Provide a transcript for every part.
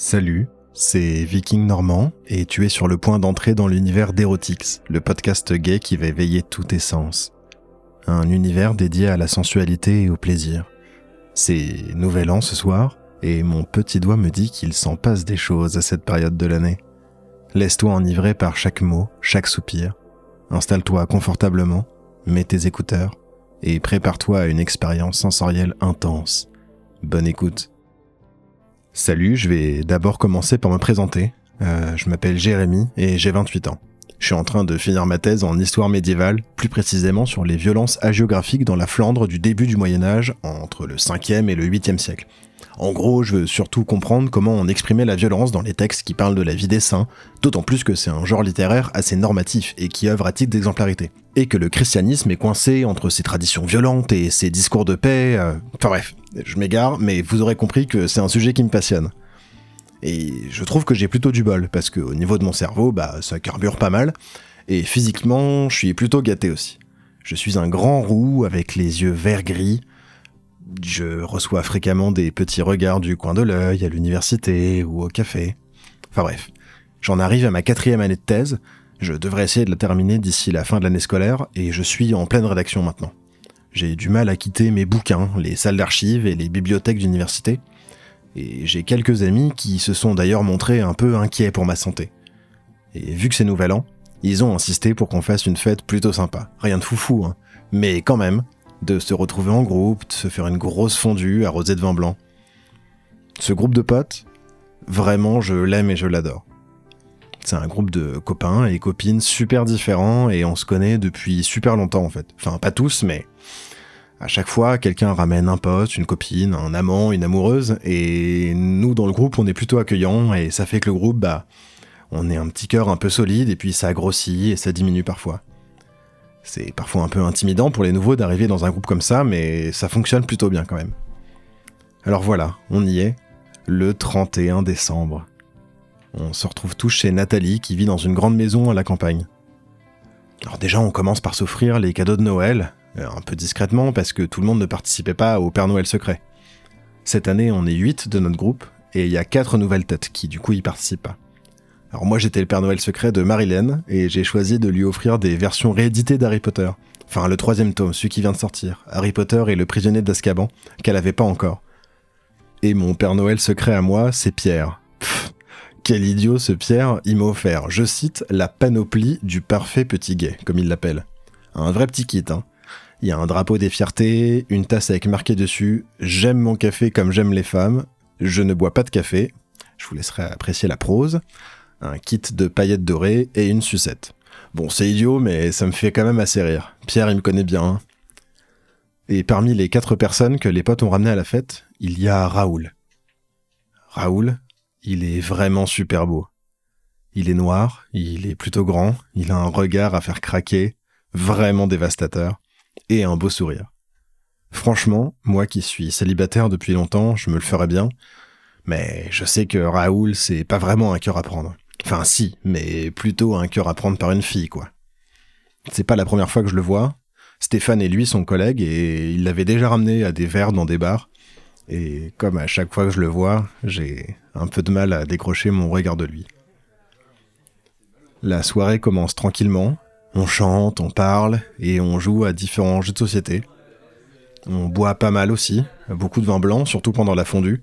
Salut, c'est Viking Normand et tu es sur le point d'entrer dans l'univers d'Erotix, le podcast gay qui va éveiller tous tes sens. Un univers dédié à la sensualité et au plaisir. C'est Nouvel An ce soir et mon petit doigt me dit qu'il s'en passe des choses à cette période de l'année. Laisse-toi enivrer par chaque mot, chaque soupir. Installe-toi confortablement, mets tes écouteurs et prépare-toi à une expérience sensorielle intense. Bonne écoute. Salut, je vais d'abord commencer par me présenter. Euh, je m'appelle Jérémy et j'ai 28 ans. Je suis en train de finir ma thèse en histoire médiévale, plus précisément sur les violences hagiographiques dans la Flandre du début du Moyen Âge, entre le 5e et le 8e siècle. En gros, je veux surtout comprendre comment on exprimait la violence dans les textes qui parlent de la vie des saints, d'autant plus que c'est un genre littéraire assez normatif et qui œuvre à titre d'exemplarité. Et que le christianisme est coincé entre ses traditions violentes et ses discours de paix. Euh, Enfin bref, je m'égare, mais vous aurez compris que c'est un sujet qui me passionne. Et je trouve que j'ai plutôt du bol, parce qu'au niveau de mon cerveau, bah ça carbure pas mal, et physiquement, je suis plutôt gâté aussi. Je suis un grand roux avec les yeux vert gris, je reçois fréquemment des petits regards du coin de l'œil à l'université ou au café. Enfin bref, j'en arrive à ma quatrième année de thèse, je devrais essayer de la terminer d'ici la fin de l'année scolaire et je suis en pleine rédaction maintenant. J'ai du mal à quitter mes bouquins, les salles d'archives et les bibliothèques d'université, et j'ai quelques amis qui se sont d'ailleurs montrés un peu inquiets pour ma santé. Et vu que c'est nouvel an, ils ont insisté pour qu'on fasse une fête plutôt sympa. Rien de foufou, hein. Mais quand même, de se retrouver en groupe, de se faire une grosse fondue arrosée de vin blanc. Ce groupe de potes, vraiment je l'aime et je l'adore. C'est un groupe de copains et copines super différents et on se connaît depuis super longtemps en fait. Enfin pas tous mais à chaque fois quelqu'un ramène un pote, une copine, un amant, une amoureuse et nous dans le groupe on est plutôt accueillants et ça fait que le groupe bah on est un petit cœur un peu solide et puis ça grossit et ça diminue parfois. C'est parfois un peu intimidant pour les nouveaux d'arriver dans un groupe comme ça, mais ça fonctionne plutôt bien quand même. Alors voilà, on y est, le 31 décembre. On se retrouve tous chez Nathalie qui vit dans une grande maison à la campagne. Alors déjà, on commence par s'offrir les cadeaux de Noël, euh, un peu discrètement parce que tout le monde ne participait pas au Père Noël secret. Cette année, on est 8 de notre groupe et il y a 4 nouvelles têtes qui du coup y participent. Alors moi j'étais le Père Noël secret de Marilyn et j'ai choisi de lui offrir des versions rééditées d'Harry Potter. Enfin le troisième tome, celui qui vient de sortir, Harry Potter et le prisonnier d'Azkaban, qu'elle avait pas encore. Et mon Père Noël secret à moi, c'est Pierre. Pff, quel idiot ce Pierre, il m'a offert, je cite, la panoplie du parfait petit gay, comme il l'appelle. Un vrai petit kit, hein. Il y a un drapeau des fiertés, une tasse avec marqué dessus J'aime mon café comme j'aime les femmes, je ne bois pas de café, je vous laisserai apprécier la prose, un kit de paillettes dorées et une sucette. Bon, c'est idiot, mais ça me fait quand même assez rire. Pierre, il me connaît bien. hein. Et parmi les quatre personnes que les potes ont ramenées à la fête, il y a Raoul. Raoul, il est vraiment super beau. Il est noir, il est plutôt grand, il a un regard à faire craquer, vraiment dévastateur, et un beau sourire. Franchement, moi qui suis célibataire depuis longtemps, je me le ferais bien, mais je sais que Raoul, c'est pas vraiment un cœur à prendre. Enfin si, mais plutôt un cœur à prendre par une fille, quoi. C'est pas la première fois que je le vois. Stéphane et lui sont collègues et il l'avait déjà ramené à des verres dans des bars. Et comme à chaque fois que je le vois, j'ai un peu de mal à décrocher mon regard de lui. La soirée commence tranquillement. On chante, on parle et on joue à différents jeux de société. On boit pas mal aussi, beaucoup de vin blanc, surtout pendant la fondue.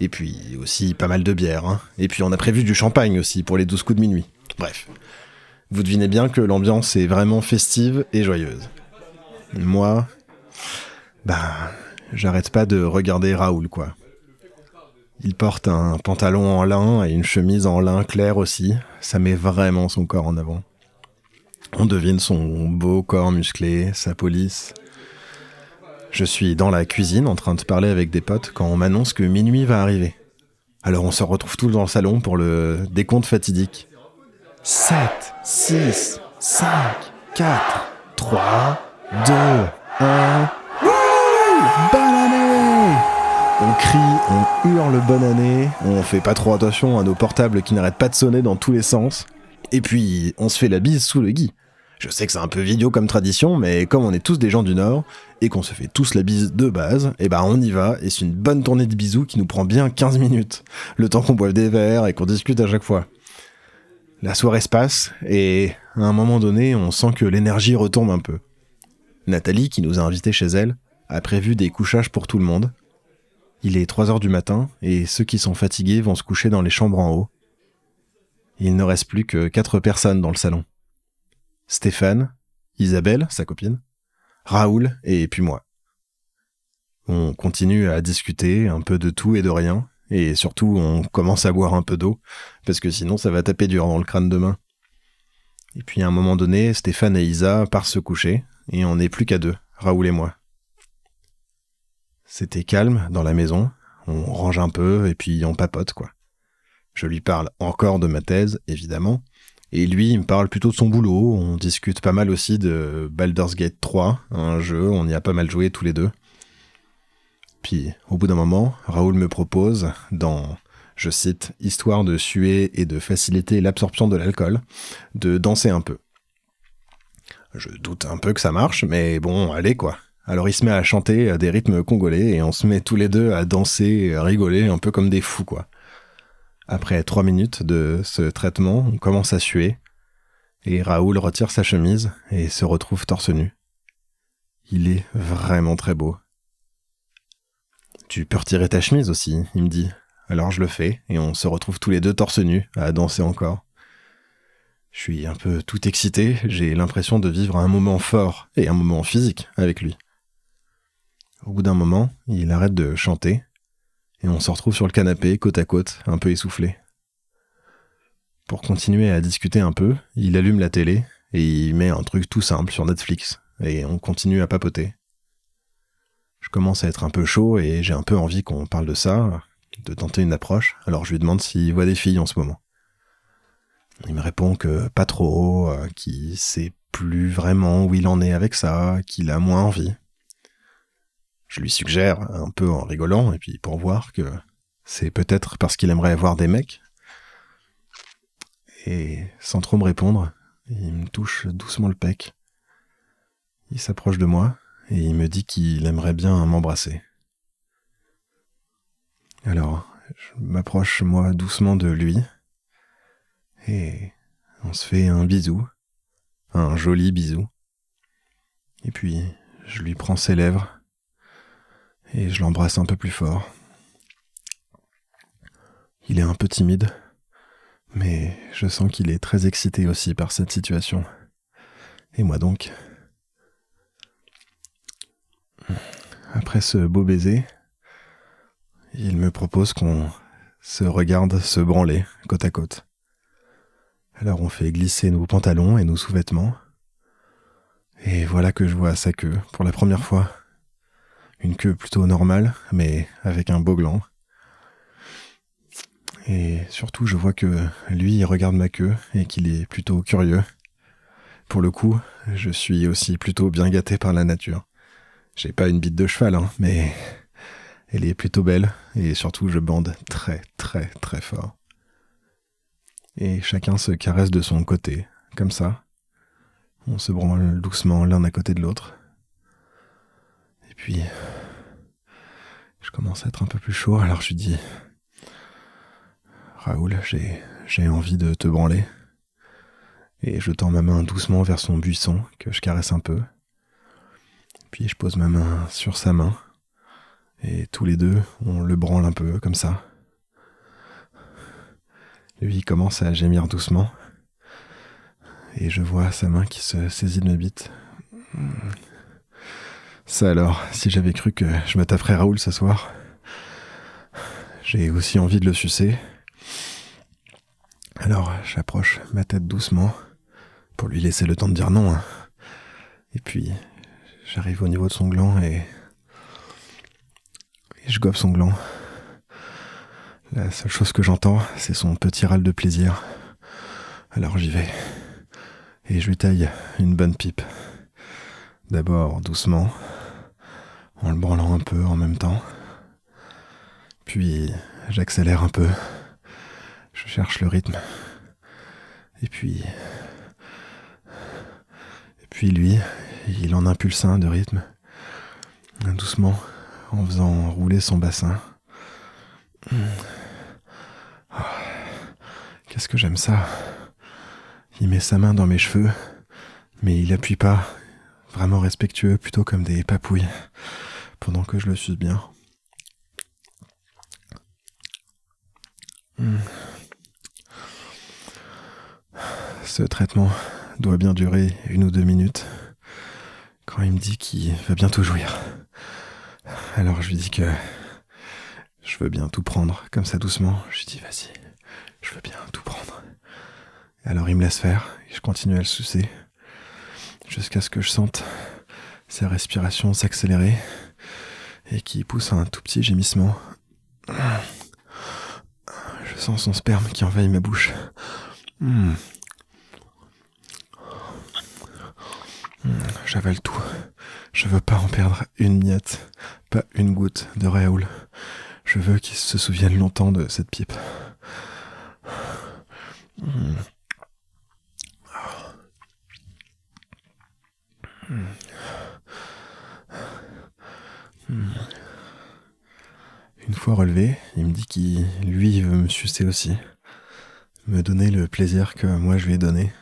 Et puis aussi pas mal de bière. hein. Et puis on a prévu du champagne aussi pour les 12 coups de minuit. Bref. Vous devinez bien que l'ambiance est vraiment festive et joyeuse. Moi, bah, j'arrête pas de regarder Raoul, quoi. Il porte un pantalon en lin et une chemise en lin clair aussi. Ça met vraiment son corps en avant. On devine son beau corps musclé, sa police. Je suis dans la cuisine en train de parler avec des potes quand on m'annonce que minuit va arriver. Alors on se retrouve tous dans le salon pour le décompte fatidique. 7, 6, 5, 4, 3, 2, 1. Bonne année On crie, on hurle bonne année, on fait pas trop attention à nos portables qui n'arrêtent pas de sonner dans tous les sens. Et puis, on se fait la bise sous le gui. Je sais que c'est un peu vidéo comme tradition, mais comme on est tous des gens du Nord et qu'on se fait tous la bise de base, et eh ben on y va et c'est une bonne tournée de bisous qui nous prend bien 15 minutes, le temps qu'on boive des verres et qu'on discute à chaque fois. La soirée se passe et à un moment donné, on sent que l'énergie retombe un peu. Nathalie, qui nous a invités chez elle, a prévu des couchages pour tout le monde. Il est 3 heures du matin et ceux qui sont fatigués vont se coucher dans les chambres en haut. Il ne reste plus que quatre personnes dans le salon. Stéphane, Isabelle, sa copine, Raoul et puis moi. On continue à discuter un peu de tout et de rien, et surtout on commence à boire un peu d'eau, parce que sinon ça va taper dur dans le crâne demain. Et puis à un moment donné, Stéphane et Isa partent se coucher, et on n'est plus qu'à deux, Raoul et moi. C'était calme dans la maison, on range un peu et puis on papote quoi. Je lui parle encore de ma thèse, évidemment, et lui, il me parle plutôt de son boulot. On discute pas mal aussi de Baldur's Gate 3, un jeu, on y a pas mal joué tous les deux. Puis, au bout d'un moment, Raoul me propose, dans, je cite, Histoire de suer et de faciliter l'absorption de l'alcool, de danser un peu. Je doute un peu que ça marche, mais bon, allez quoi. Alors il se met à chanter à des rythmes congolais et on se met tous les deux à danser, rigoler un peu comme des fous quoi. Après trois minutes de ce traitement, on commence à suer, et Raoul retire sa chemise et se retrouve torse nu. Il est vraiment très beau. Tu peux retirer ta chemise aussi, il me dit. Alors je le fais, et on se retrouve tous les deux torse nus à danser encore. Je suis un peu tout excité, j'ai l'impression de vivre un moment fort, et un moment physique, avec lui. Au bout d'un moment, il arrête de chanter, et on se retrouve sur le canapé, côte à côte, un peu essoufflé. Pour continuer à discuter un peu, il allume la télé et il met un truc tout simple sur Netflix, et on continue à papoter. Je commence à être un peu chaud et j'ai un peu envie qu'on parle de ça, de tenter une approche, alors je lui demande s'il voit des filles en ce moment. Il me répond que pas trop, euh, qu'il sait plus vraiment où il en est avec ça, qu'il a moins envie. Je lui suggère, un peu en rigolant, et puis pour voir que c'est peut-être parce qu'il aimerait avoir des mecs. Et sans trop me répondre, il me touche doucement le pec. Il s'approche de moi et il me dit qu'il aimerait bien m'embrasser. Alors, je m'approche moi doucement de lui et on se fait un bisou, un joli bisou. Et puis, je lui prends ses lèvres et je l'embrasse un peu plus fort. Il est un peu timide, mais je sens qu'il est très excité aussi par cette situation. Et moi donc. Après ce beau baiser, il me propose qu'on se regarde se branler côte à côte. Alors on fait glisser nos pantalons et nos sous-vêtements. Et voilà que je vois sa queue pour la première fois une queue plutôt normale, mais avec un beau gland. Et surtout, je vois que lui, il regarde ma queue et qu'il est plutôt curieux. Pour le coup, je suis aussi plutôt bien gâté par la nature. J'ai pas une bite de cheval, hein, mais elle est plutôt belle et surtout, je bande très très très fort. Et chacun se caresse de son côté, comme ça. On se branle doucement l'un à côté de l'autre. Puis, je commence à être un peu plus chaud, alors je lui dis Raoul, j'ai, envie de te branler. Et je tends ma main doucement vers son buisson, que je caresse un peu. Puis je pose ma main sur sa main. Et tous les deux, on le branle un peu, comme ça. Lui commence à gémir doucement. Et je vois sa main qui se saisit de mes bites. Ça alors, si j'avais cru que je me taperais Raoul ce soir. J'ai aussi envie de le sucer. Alors j'approche ma tête doucement pour lui laisser le temps de dire non. Hein. Et puis j'arrive au niveau de son gland et, et je gobe son gland. La seule chose que j'entends, c'est son petit râle de plaisir. Alors j'y vais. Et je lui taille une bonne pipe. D'abord doucement, en le branlant un peu en même temps. Puis j'accélère un peu. Je cherche le rythme. Et puis Puis lui, il en impulsa un de rythme, doucement, en faisant rouler son bassin. Qu'est-ce que j'aime ça Il met sa main dans mes cheveux, mais il appuie pas, vraiment respectueux, plutôt comme des papouilles, pendant que je le suis bien. Ce traitement doit bien durer une ou deux minutes quand il me dit qu'il va bientôt jouir. Alors je lui dis que je veux bien tout prendre, comme ça doucement. Je lui dis vas-y, je veux bien tout prendre. alors il me laisse faire et je continue à le sucer jusqu'à ce que je sente sa respiration s'accélérer et qu'il pousse un tout petit gémissement. Je sens son sperme qui envahit ma bouche. Hmm. J'avale tout. Je veux pas en perdre une miette, pas une goutte de Raoul. Je veux qu'il se souvienne longtemps de cette pipe. Une fois relevé, il me dit qu'il, lui, veut me sucer aussi. Me donner le plaisir que moi je lui ai donné.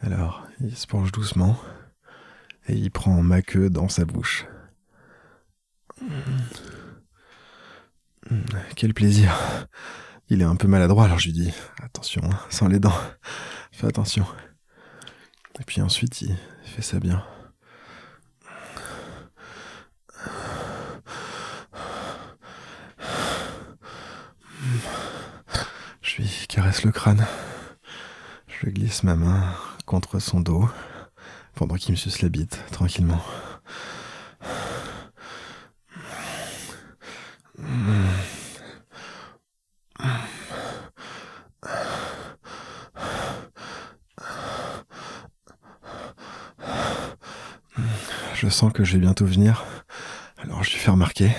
Alors, il se penche doucement et il prend ma queue dans sa bouche. Quel plaisir. Il est un peu maladroit, alors je lui dis attention, hein, sans les dents, fais attention. Et puis ensuite, il fait ça bien. Je lui caresse le crâne. Je glisse ma main contre son dos pendant qu'il me suce la bite tranquillement. Je sens que je vais bientôt venir, alors je lui fais remarquer.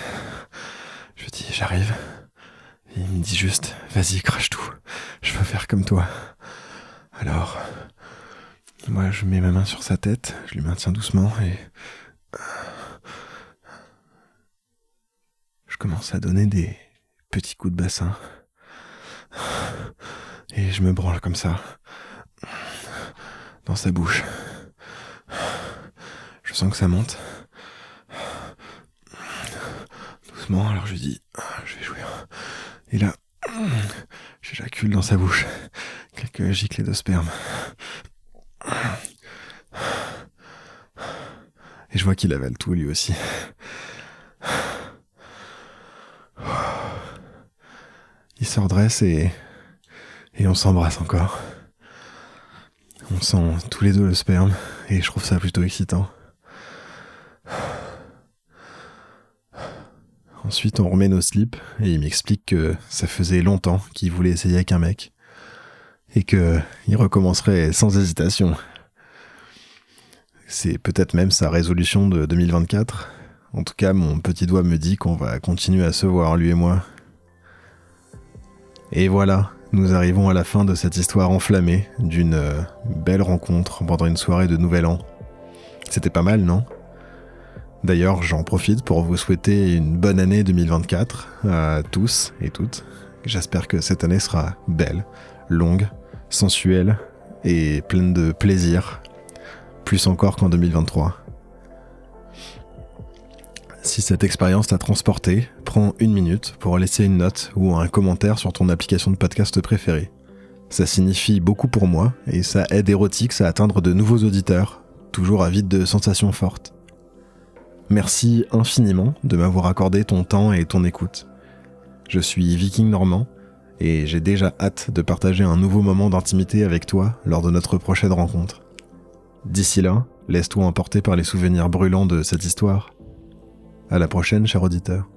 Je dis j'arrive. Il me dit juste vas-y crache tout, je veux faire comme toi. Alors, moi, je mets ma main sur sa tête, je lui maintiens doucement et. Je commence à donner des petits coups de bassin. Et je me branle comme ça. Dans sa bouche. Je sens que ça monte. Doucement, alors je dis, je vais jouir. Et là, j'éjacule dans sa bouche. Quelques giclées de sperme. Et je vois qu'il avale tout lui aussi. Il se redresse et, et on s'embrasse encore. On sent tous les deux le sperme et je trouve ça plutôt excitant. Ensuite, on remet nos slips et il m'explique que ça faisait longtemps qu'il voulait essayer avec un mec et que il recommencerait sans hésitation. C'est peut-être même sa résolution de 2024. En tout cas, mon petit doigt me dit qu'on va continuer à se voir, lui et moi. Et voilà, nous arrivons à la fin de cette histoire enflammée d'une euh, belle rencontre pendant une soirée de Nouvel An. C'était pas mal, non? D'ailleurs, j'en profite pour vous souhaiter une bonne année 2024 à tous et toutes. J'espère que cette année sera belle, longue, sensuelle et pleine de plaisir, plus encore qu'en 2023. Si cette expérience t'a transporté, prends une minute pour laisser une note ou un commentaire sur ton application de podcast préférée. Ça signifie beaucoup pour moi et ça aide Erotix à atteindre de nouveaux auditeurs, toujours avides de sensations fortes. Merci infiniment de m'avoir accordé ton temps et ton écoute. Je suis Viking Normand et j'ai déjà hâte de partager un nouveau moment d'intimité avec toi lors de notre prochaine rencontre. D'ici là, laisse-toi emporter par les souvenirs brûlants de cette histoire. À la prochaine, cher auditeur.